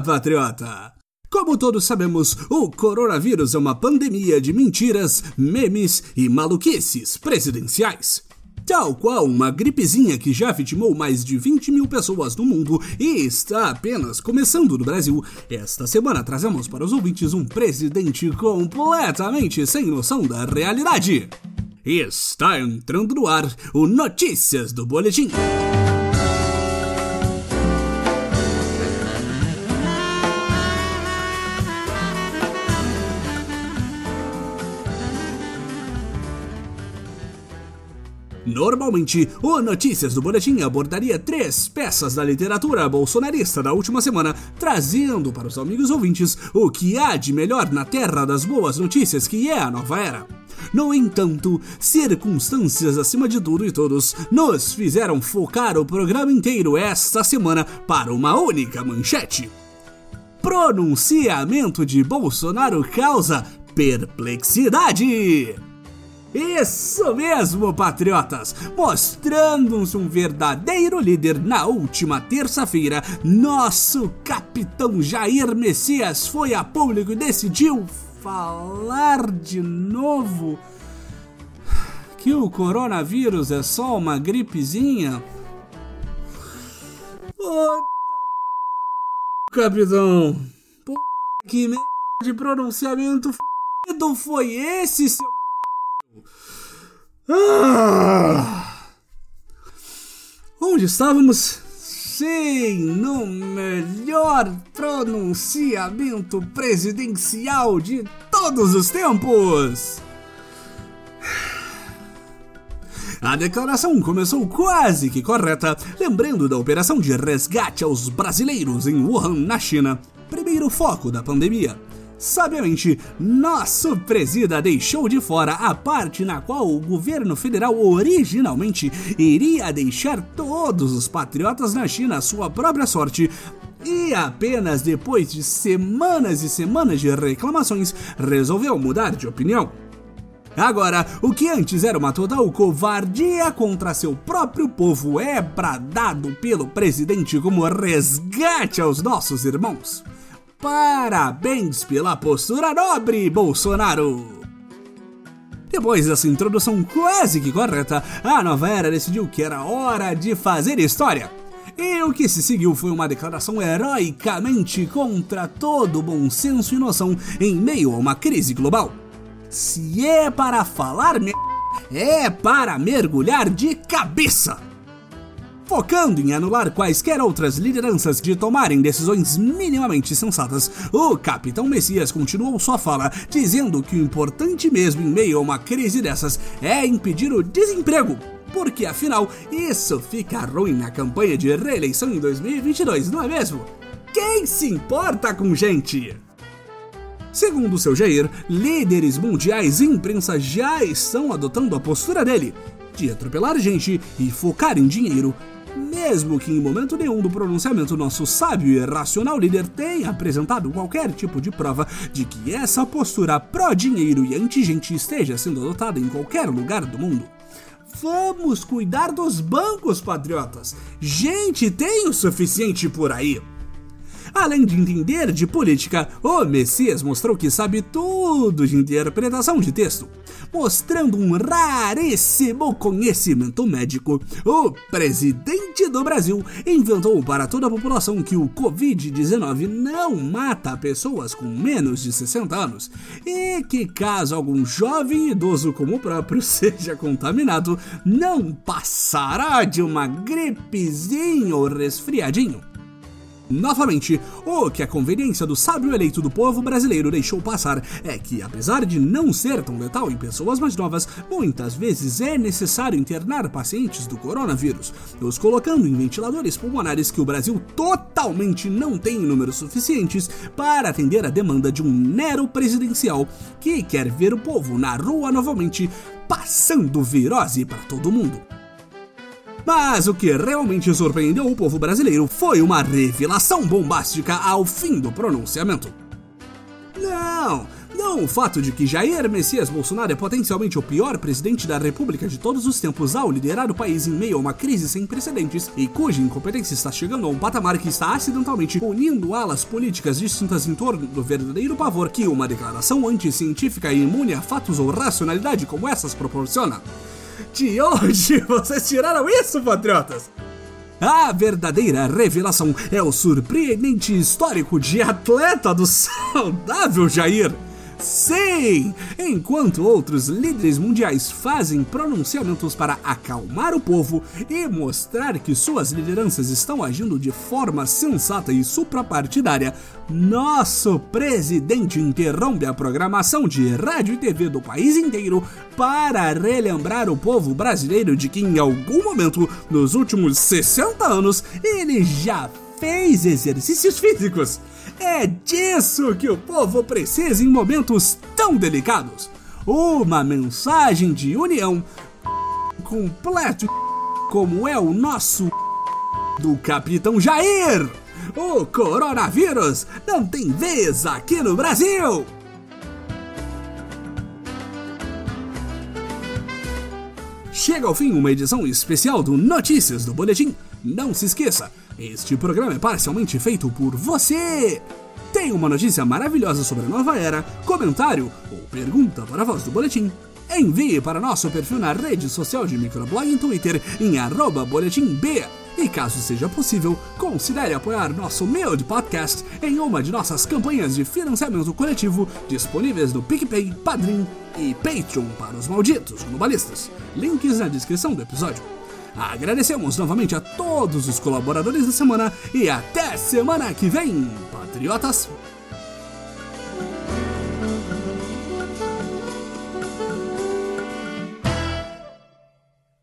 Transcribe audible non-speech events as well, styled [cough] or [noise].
Patriota! Como todos sabemos, o coronavírus é uma pandemia de mentiras, memes e maluquices presidenciais. Tal qual uma gripezinha que já vitimou mais de 20 mil pessoas no mundo e está apenas começando no Brasil, esta semana trazemos para os ouvintes um presidente completamente sem noção da realidade. Está entrando no ar o Notícias do Boletim. Normalmente, o Notícias do Boletim abordaria três peças da literatura bolsonarista da última semana, trazendo para os amigos ouvintes o que há de melhor na terra das boas notícias que é a nova era. No entanto, circunstâncias acima de tudo e todos nos fizeram focar o programa inteiro esta semana para uma única manchete. Pronunciamento de Bolsonaro causa perplexidade. Isso mesmo, patriotas! Mostrando-nos um verdadeiro líder na última terça-feira, nosso capitão Jair Messias foi a público e decidiu falar de novo que o coronavírus é só uma gripezinha. Oh, capitão, que merda de pronunciamento foi esse, seu ah! Onde estávamos? Sim, no melhor pronunciamento presidencial de todos os tempos! A declaração começou quase que correta, lembrando da operação de resgate aos brasileiros em Wuhan, na China, primeiro foco da pandemia. Sabiamente, nosso presida deixou de fora a parte na qual o governo federal originalmente iria deixar todos os patriotas na China à sua própria sorte, e apenas depois de semanas e semanas de reclamações resolveu mudar de opinião. Agora, o que antes era uma total covardia contra seu próprio povo é bradado pelo presidente como resgate aos nossos irmãos. Parabéns pela postura nobre, Bolsonaro! Depois dessa introdução quase que correta, a nova era decidiu que era hora de fazer história. E o que se seguiu foi uma declaração heroicamente contra todo bom senso e noção em meio a uma crise global. Se é para falar merda, é para mergulhar de cabeça! Focando em anular quaisquer outras lideranças de tomarem decisões minimamente sensatas, o Capitão Messias continuou sua fala, dizendo que o importante mesmo em meio a uma crise dessas é impedir o desemprego. Porque afinal, isso fica ruim na campanha de reeleição em 2022, não é mesmo? Quem se importa com gente? Segundo seu Jair, líderes mundiais e imprensa já estão adotando a postura dele de atropelar gente e focar em dinheiro mesmo que em momento nenhum do pronunciamento nosso sábio e racional líder tenha apresentado qualquer tipo de prova de que essa postura pró-dinheiro e anti-gente esteja sendo adotada em qualquer lugar do mundo. Vamos cuidar dos bancos, patriotas! Gente tem o suficiente por aí! Além de entender de política, o Messias mostrou que sabe tudo de interpretação de texto. Mostrando um raríssimo conhecimento médico, o presidente do Brasil inventou para toda a população que o Covid-19 não mata pessoas com menos de 60 anos e que, caso algum jovem idoso como o próprio [laughs] seja contaminado, não passará de uma gripezinha ou resfriadinho. Novamente, o que a conveniência do sábio eleito do povo brasileiro deixou passar é que, apesar de não ser tão letal em pessoas mais novas, muitas vezes é necessário internar pacientes do coronavírus, os colocando em ventiladores pulmonares que o Brasil totalmente não tem em números suficientes para atender a demanda de um Nero presidencial que quer ver o povo na rua novamente, passando virose para todo mundo. Mas o que realmente surpreendeu o povo brasileiro foi uma revelação bombástica ao fim do pronunciamento. Não, Não o fato de que Jair Messias Bolsonaro é potencialmente o pior presidente da República de todos os tempos ao liderar o país em meio a uma crise sem precedentes e cuja incompetência está chegando a um patamar que está acidentalmente unindo alas políticas distintas em torno do verdadeiro pavor que uma declaração anticientífica e imune a fatos ou racionalidade como essas proporciona. De onde [laughs] vocês tiraram isso, patriotas? A verdadeira revelação é o surpreendente histórico de atleta do [laughs] saudável Jair. Sim! Enquanto outros líderes mundiais fazem pronunciamentos para acalmar o povo e mostrar que suas lideranças estão agindo de forma sensata e suprapartidária, nosso presidente interrompe a programação de rádio e TV do país inteiro para relembrar o povo brasileiro de que em algum momento, nos últimos 60 anos, ele já fez exercícios físicos. É disso que o povo precisa em momentos tão delicados. Uma mensagem de união completo como é o nosso do Capitão Jair. O coronavírus não tem vez aqui no Brasil. Chega ao fim uma edição especial do Notícias do Boletim. Não se esqueça, este programa é parcialmente feito por você. Tem uma notícia maravilhosa sobre a nova era, comentário ou pergunta para a voz do boletim? Envie para nosso perfil na rede social de microblog em Twitter em boletimb. E caso seja possível, considere apoiar nosso mail de podcast em uma de nossas campanhas de financiamento coletivo disponíveis no PicPay, Padrim e Patreon para os malditos globalistas. Links na descrição do episódio. Agradecemos novamente a todos os colaboradores da semana e até semana que vem, patriotas!